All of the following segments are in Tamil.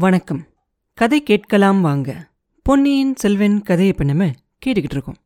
வணக்கம். கதை கேட்கலாம் வாங்க. பொன்னியின் செல்வன் கதையை இப்போ நம்ம கேட்டுக்கிட்டு இருக்கோம்.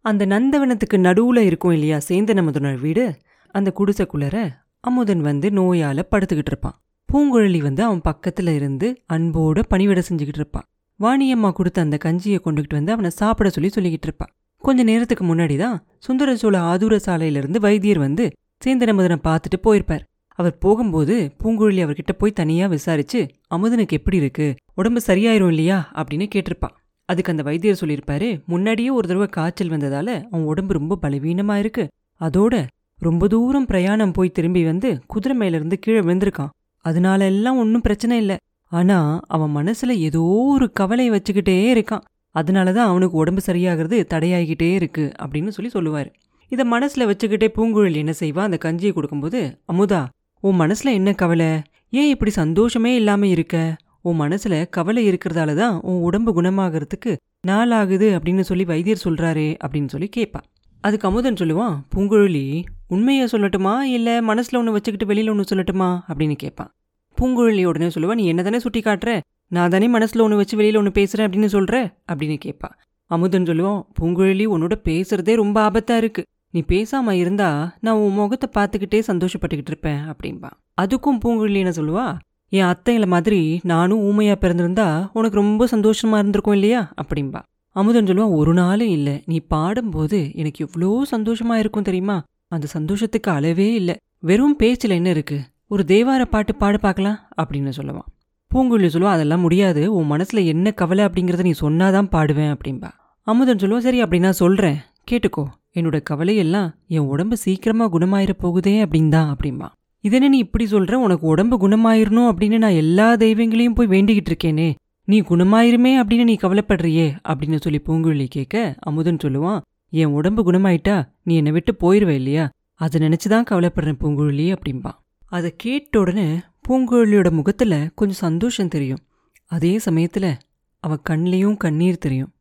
அந்த நந்தவனத்துக்கு நடுவுல இருக்கும் இல்லையா சேந்தன் வீடு? அந்த குடிசைக்குள்ளர அமுதன் வந்து நோயால படுத்துக்கிட்டு இருப்பான். பூங்குழலி வந்து அவன் பக்கத்துல இருந்து அன்போட பணிவிட செஞ்சுக்கிட்டு இருப்பான். வாணியம்மா கொடுத்த அந்த கஞ்சியை கொண்டுகிட்டு வந்து அவனை சாப்பிட சொல்லி சொல்லிக்கிட்டு இருப்பான் கொஞ்ச நேரத்துக்கு முன்னாடி தான் சுந்தர சோழ ஆதூர சாலையிலிருந்து வைத்தியர் வந்து சேந்தன் அமுதனை பார்த்துட்டு போயிருப்பார். அவர் போகும்போது பூங்குழலி அவர்கிட்ட போய் தனியா விசாரிச்சு அமுதனுக்கு எப்படி இருக்கு? உடம்பு சரியாயிரும் இல்லையா? அப்படின்னு கேட்டிருப்பான் அதுக்கு அந்த வைத்தியர் சொல்லியிருப்பாரு முன்னாடியே ஒரு தடவை காய்ச்சல் வந்ததால அவன் உடம்பு ரொம்ப பலவீனமா இருக்கு. அதோட ரொம்ப தூரம் பிரயாணம் போய் திரும்பி வந்து குதிரை மேல இருந்து கீழே விழுந்திருக்கான். அதனால எல்லாம் ஒன்றும் பிரச்சனை இல்லை. ஆனா அவன் மனசுல ஏதோ ஒரு கவலை வச்சுக்கிட்டே இருக்கான். அதனாலதான் அவனுக்கு உடம்பு சரியாகிறது தடையாகிக்கிட்டே இருக்கு அப்படின்னு சொல்லி சொல்லுவாரு. இதை மனசுல வச்சுக்கிட்டே பூங்குழலி என்ன செய்வா? அந்த கஞ்சியை கொடுக்கும்போது அமுதா உன் மனசுல என்ன கவலை? ஏன் இப்படி சந்தோஷமே இல்லாம இருக்க? உன் மனசுல கவலை இருக்கிறதால தான் உன் உடம்பு குணமாகறதுக்கு நாள் ஆகுது அப்படின்னு சொல்லி வைத்தியர் சொல்றாரே அப்படின்னு சொல்லி கேட்பா அதுக்கு அமுதன் சொல்லுவான் பூங்குழலி உண்மையை சொல்லட்டுமா? இல்லை மனசுல ஒன்று வச்சுக்கிட்டு வெளியில ஒன்று சொல்லட்டுமா? அப்படின்னு கேட்பான் பூங்குழலி உடனே சொல்லுவா நீ என்ன தானே சுட்டி காட்டுற? நான் தானே மனசில் ஒன்று வச்சு வெளியில ஒன்று பேசுகிறேன் அப்படின்னு சொல்கிற அப்படின்னு கேட்பா அமுதன் சொல்லுவான் பூங்குழலி உன்னோட பேசுறதே ரொம்ப ஆபத்தாக இருக்கு. நீ பேசாமல் இருந்தா நான் உன் முகத்தை பார்த்துக்கிட்டே சந்தோஷப்பட்டுக்கிட்டு இருப்பேன் அப்படின்பா அதுக்கும் பூங்குழலின்னு சொல்லுவா? என் அத்தைங்கள மாதிரி நானும் ஊமையாக பிறந்திருந்தா உனக்கு ரொம்ப சந்தோஷமா இருந்திருக்கும் இல்லையா? அப்படின்பா அமுதன் சொல்லுவான் ஒரு நாளும் இல்லை. நீ பாடும்போது எனக்கு எவ்வளோ சந்தோஷமா இருக்கும் தெரியுமா? அந்த சந்தோஷத்துக்கு அளவே இல்லை. வெறும் பேச்சில் என்ன இருக்கு? ஒரு தேவார பாட்டு பாடு பார்க்கலாம் அப்படின்னு சொல்லுவான் பூங்குழலி சொல்லுவா அதெல்லாம் முடியாது. உன் மனசுல என்ன கவலை அப்படிங்கிறத நீ சொன்னாதான் பாடுவேன் அப்படின்பா அமுதன் சொல்லுவா சரி அப்படின்னா சொல்கிறேன் சொல்றேன். கேட்டுக்கோ என்னோட கவலையெல்லாம் என் உடம்பு சீக்கிரமா குணமாயிர போகுதே அப்படின்னு தான் அப்படிம்பா. இதென்ன நீ இப்படி சொல்ற? உனக்கு உடம்பு குணமாயிரணும் அப்படின்னு நான் எல்லா தெய்வங்களையும் போய் வேண்டிக்கிட்டு இருக்கேனே. நீ குணமாயிருமே அப்படின்னு நீ கவலைப்படுறியே அப்படின்னு சொல்லி பூங்குழலி கேட்க அமுதன் சொல்லுவான் என் உடம்பு குணமாயிட்டா நீ என்னை விட்டு போயிருவ இல்லையா? அதை நினைச்சுதான் கவலைப்படுறேன் பூங்குழலி அப்படிம்பான் அதை கேட்ட உடனே பூங்குழலியோட முகத்துல கொஞ்சம் சந்தோஷம் தெரியும். அதே சமயத்துல அவ கண்லேயும் கண்ணீர் தெரியும்.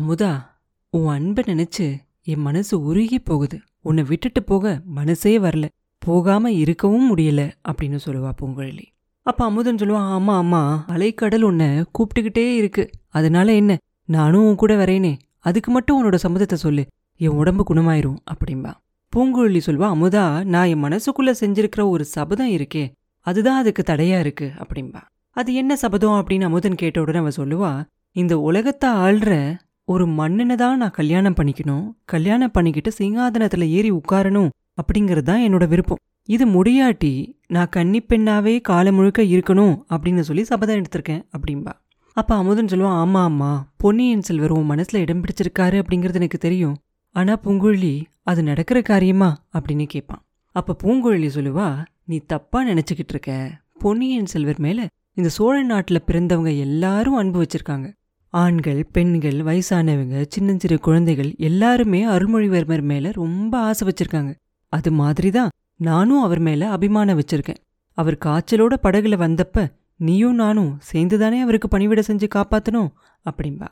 அமுதா உன் அன்பை நினைச்சு என் மனசு உருகி போகுது. உன்னை விட்டுட்டு போக மனசே வரல. போகாம இருக்கவும் முடியல அப்படின்னு சொல்லுவா பூங்குழலி. அப்ப அமுதன் சொல்லுவான் ஆமா ஆமா அலைக்கடல் உன்னை கூப்பிட்டுக்கிட்டே இருக்கு. அதனால என்ன? நானும் உன் கூட வரேனே. அதுக்கு மட்டும் உன்னோட சம்மதத்தை சொல்லு. என் உடம்பு குணமாயிரும் அப்படிம்பா. பூங்குழலி சொல்வா அமுதா நான் என் மனசுக்குள்ள செஞ்சிருக்கிற ஒரு சபதம் இருக்கே. அதுதான் அதுக்கு தடையா இருக்கு அப்படிம்பா. அது என்ன சபதம்? அப்படின்னு அமுதன் கேட்ட உடனே அவ சொல்லுவா இந்த உலகத்தை ஆள்ற ஒரு மன்னனை தான் நான் கல்யாணம் பண்ணிக்கணும். கல்யாணம் பண்ணிக்கிட்டு சிங்காதனத்தில் ஏறி உட்காரணும் அப்படிங்கிறது தான் என்னோட விருப்பம். இது முடியாட்டி நான் கன்னிப்பெண்ணாவே காலம் முழுக்க இருக்கணும் அப்படின்னு சொல்லி சபதம் எடுத்திருக்கேன் அப்படிம்பா. அப்ப அமுதன் சொல்லுவான் ஆமா ஆமா பொன்னியின் செல்வர் உன் மனசில் இடம் பிடிச்சிருக்காரு அப்படிங்கிறது எனக்கு தெரியும். ஆனால் பூங்குழலி அது நடக்கிற காரியமா? அப்படின்னு கேட்பான். அப்போ பூங்குழலி சொல்லுவா நீ தப்பா நினச்சிக்கிட்டு இருக்க. பொன்னியின் செல்வர் மேல இந்த சோழ நாட்டில் பிறந்தவங்க எல்லாரும் அன்பு வச்சிருக்காங்க. ஆண்கள் பெண்கள் வயசானவங்க சின்னஞ்சிறு குழந்தைகள் எல்லாருமே அருள்மொழிவர்மர் மேல ரொம்ப ஆசை வச்சிருக்காங்க. அது மாதிரிதான் நானும் அவர் மேல அபிமானம் வச்சிருக்கேன். அவர் காய்ச்சலோட படகுல வந்தப்ப நீயும் நானும் சேர்ந்துதானே அவருக்கு பணிவிட செஞ்சு காப்பாத்தணும்? அப்படிம்பா.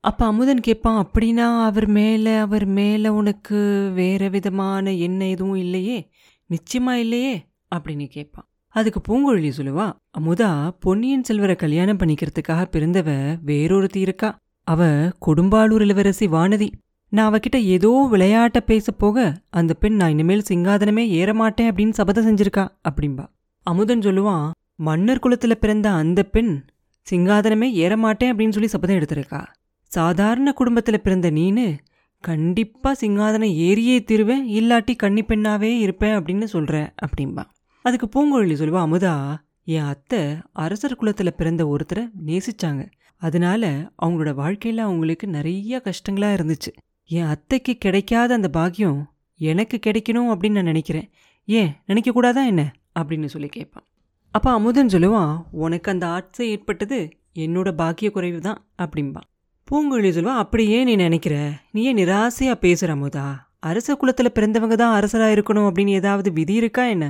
அப்ப அமுதன் கேட்பான் அப்படின்னா அவர் மேல அவர் மேல உனக்கு வேற விதமான எண்ணம் எதுவும் இல்லையே? நிச்சயமா இல்லையே? அப்படின்னு கேட்பான் அதுக்கு பூங்குழலி சொல்லுவா அமுதா பொன்னியின் செல்வரை கல்யாணம் பண்ணிக்கிறதுக்காக பிறந்தவ வேறொருத்தி இருக்கா? அவ கொடும்பாளூர் இளவரசி வானதி நான் அவகிட்ட ஏதோ விளையாட்ட பேச போக அந்த பெண் நான் இனிமேல் சிங்காதனமே ஏறமாட்டேன் அப்படின்னு சபதம் செஞ்சிருக்கா அப்படின்பா அமுதன் சொல்லுவான் மன்னர் குலத்துல பிறந்த அந்த பெண் சிங்காதனமே ஏறமாட்டேன் அப்படின்னு சொல்லி சபதம் எடுத்திருக்கா. சாதாரண குடும்பத்துல பிறந்த நீனு கண்டிப்பா சிங்காதனம் ஏறியே திருவேன் இல்லாட்டி கன்னி பெண்ணாவே இருப்பேன் அப்படின்னு சொல்ற அப்படின்பா அதுக்கு பூங்குழலி சொல்லுவா அமுதா என் அத்தை அரசர் குலத்தில் பிறந்த ஒருத்தரை நேசிச்சாங்க. அதனால அவங்களோட வாழ்க்கையில் அவங்களுக்கு நிறைய கஷ்டங்களாக இருந்துச்சு. என் அத்தைக்கு கிடைக்காத அந்த பாக்கியம் எனக்கு கிடைக்கணும் அப்படின்னு நான் நினைக்கிறேன். ஏன் நினைக்கக்கூடாதா என்ன? அப்படின்னு சொல்லி கேட்பான் அப்போ அமுதன் சொல்லுவான் உனக்கு அந்த ஆட்சை ஏற்பட்டது என்னோட பாக்கிய குறைவு தான் அப்படிம்பான் பூங்குழலி சொல்லுவா அப்படி ஏன் நீ நினைக்கிற. நீ ஏன் நிராசையாக பேசுகிற அமுதா? அரச குலத்தில் பிறந்தவங்க தான் அரசராக இருக்கணும் அப்படின்னு ஏதாவது விதி இருக்கா என்ன?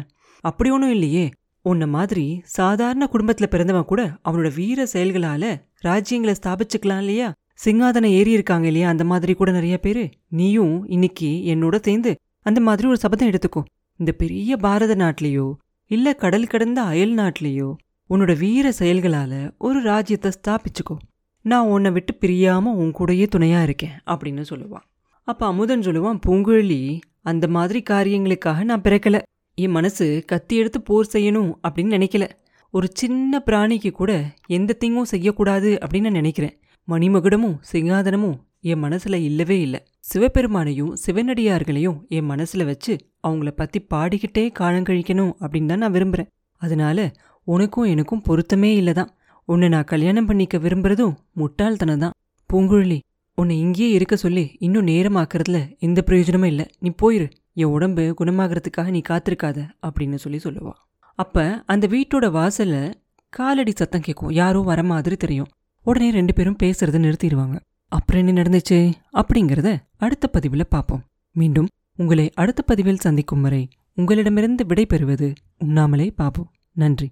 அப்படி ஒன்றும் இல்லையே. உன்ன மாதிரி சாதாரண குடும்பத்துல பிறந்தவன் கூட அவனோட வீர செயல்களால ராஜ்யங்களை ஸ்தாபிச்சுக்கலாம் இல்லையா? சிங்காதனம் ஏறி இருக்காங்க இல்லையா? அந்த மாதிரி கூட நிறைய பேரு. நீயும் இன்னைக்கு என்னோட சேர்ந்து அந்த மாதிரி ஒரு சபதம் எடுத்துக்கோ. இந்த பெரிய பாரத நாட்டிலேயோ இல்ல கடல் கடந்த அயல் நாட்டிலேயோ உன்னோட வீர செயல்களால ஒரு ராஜ்யத்தை ஸ்தாபிச்சுக்கோ. நான் உன்னை விட்டு பிரியாம உன் கூடயே துணையா இருக்கேன் அப்படின்னு சொல்லுவான். அப்ப அமுதன் சொல்லுவான் பூங்குழலி அந்த மாதிரி காரியங்களுக்காக நான் பிறக்கல. என் மனசு கத்தி எடுத்து போர் செய்யணும் அப்படின்னு நினைக்கல. ஒரு சின்ன பிராணிக்கு கூட எந்த தீங்கும் செய்யக்கூடாது அப்படின்னு நான் நினைக்கிறேன். மணிமகுடமும் சிங்காதனமும் என் மனசுல இல்லவே இல்லை. சிவபெருமானையும் சிவனடியார்களையும் என் மனசுல வச்சு அவங்கள பத்தி பாடிக்கிட்டே காலங்கழிக்கணும் அப்படின்னு தான் நான் விரும்புறேன். அதனால உனக்கும் எனக்கும் பொருத்தமே இல்லதான். உன்னை நான் கல்யாணம் பண்ணிக்க விரும்புறதும் முட்டாள்தனம் தான். பூங்குழலி உன்னை இங்கேயே இருக்க சொல்லி இன்னும் நேரமாக்குறதுல எந்த பிரயோஜனமும் இல்லை. நீ போயிரு. என் உடம்பு குணமாகறதுக்காக நீ காத்திருக்காத அப்படின்னு சொல்லி சொல்லுவா. அப்ப அந்த வீட்டோட வாசல்ல காலடி சத்தம் கேட்கும் யாரோ வர மாதிரி தெரியும். உடனே ரெண்டு பேரும் பேசுறத நிறுத்திடுவாங்க. அப்புறம் என்ன நடந்துச்சு அப்படிங்கிறத அடுத்த பதிவில் பார்ப்போம் மீண்டும் உங்களை அடுத்த பதிவில் சந்திக்கும் வரை உங்களிடமிருந்து விடை பெறுவது உண்ணாமலே பாபு. நன்றி.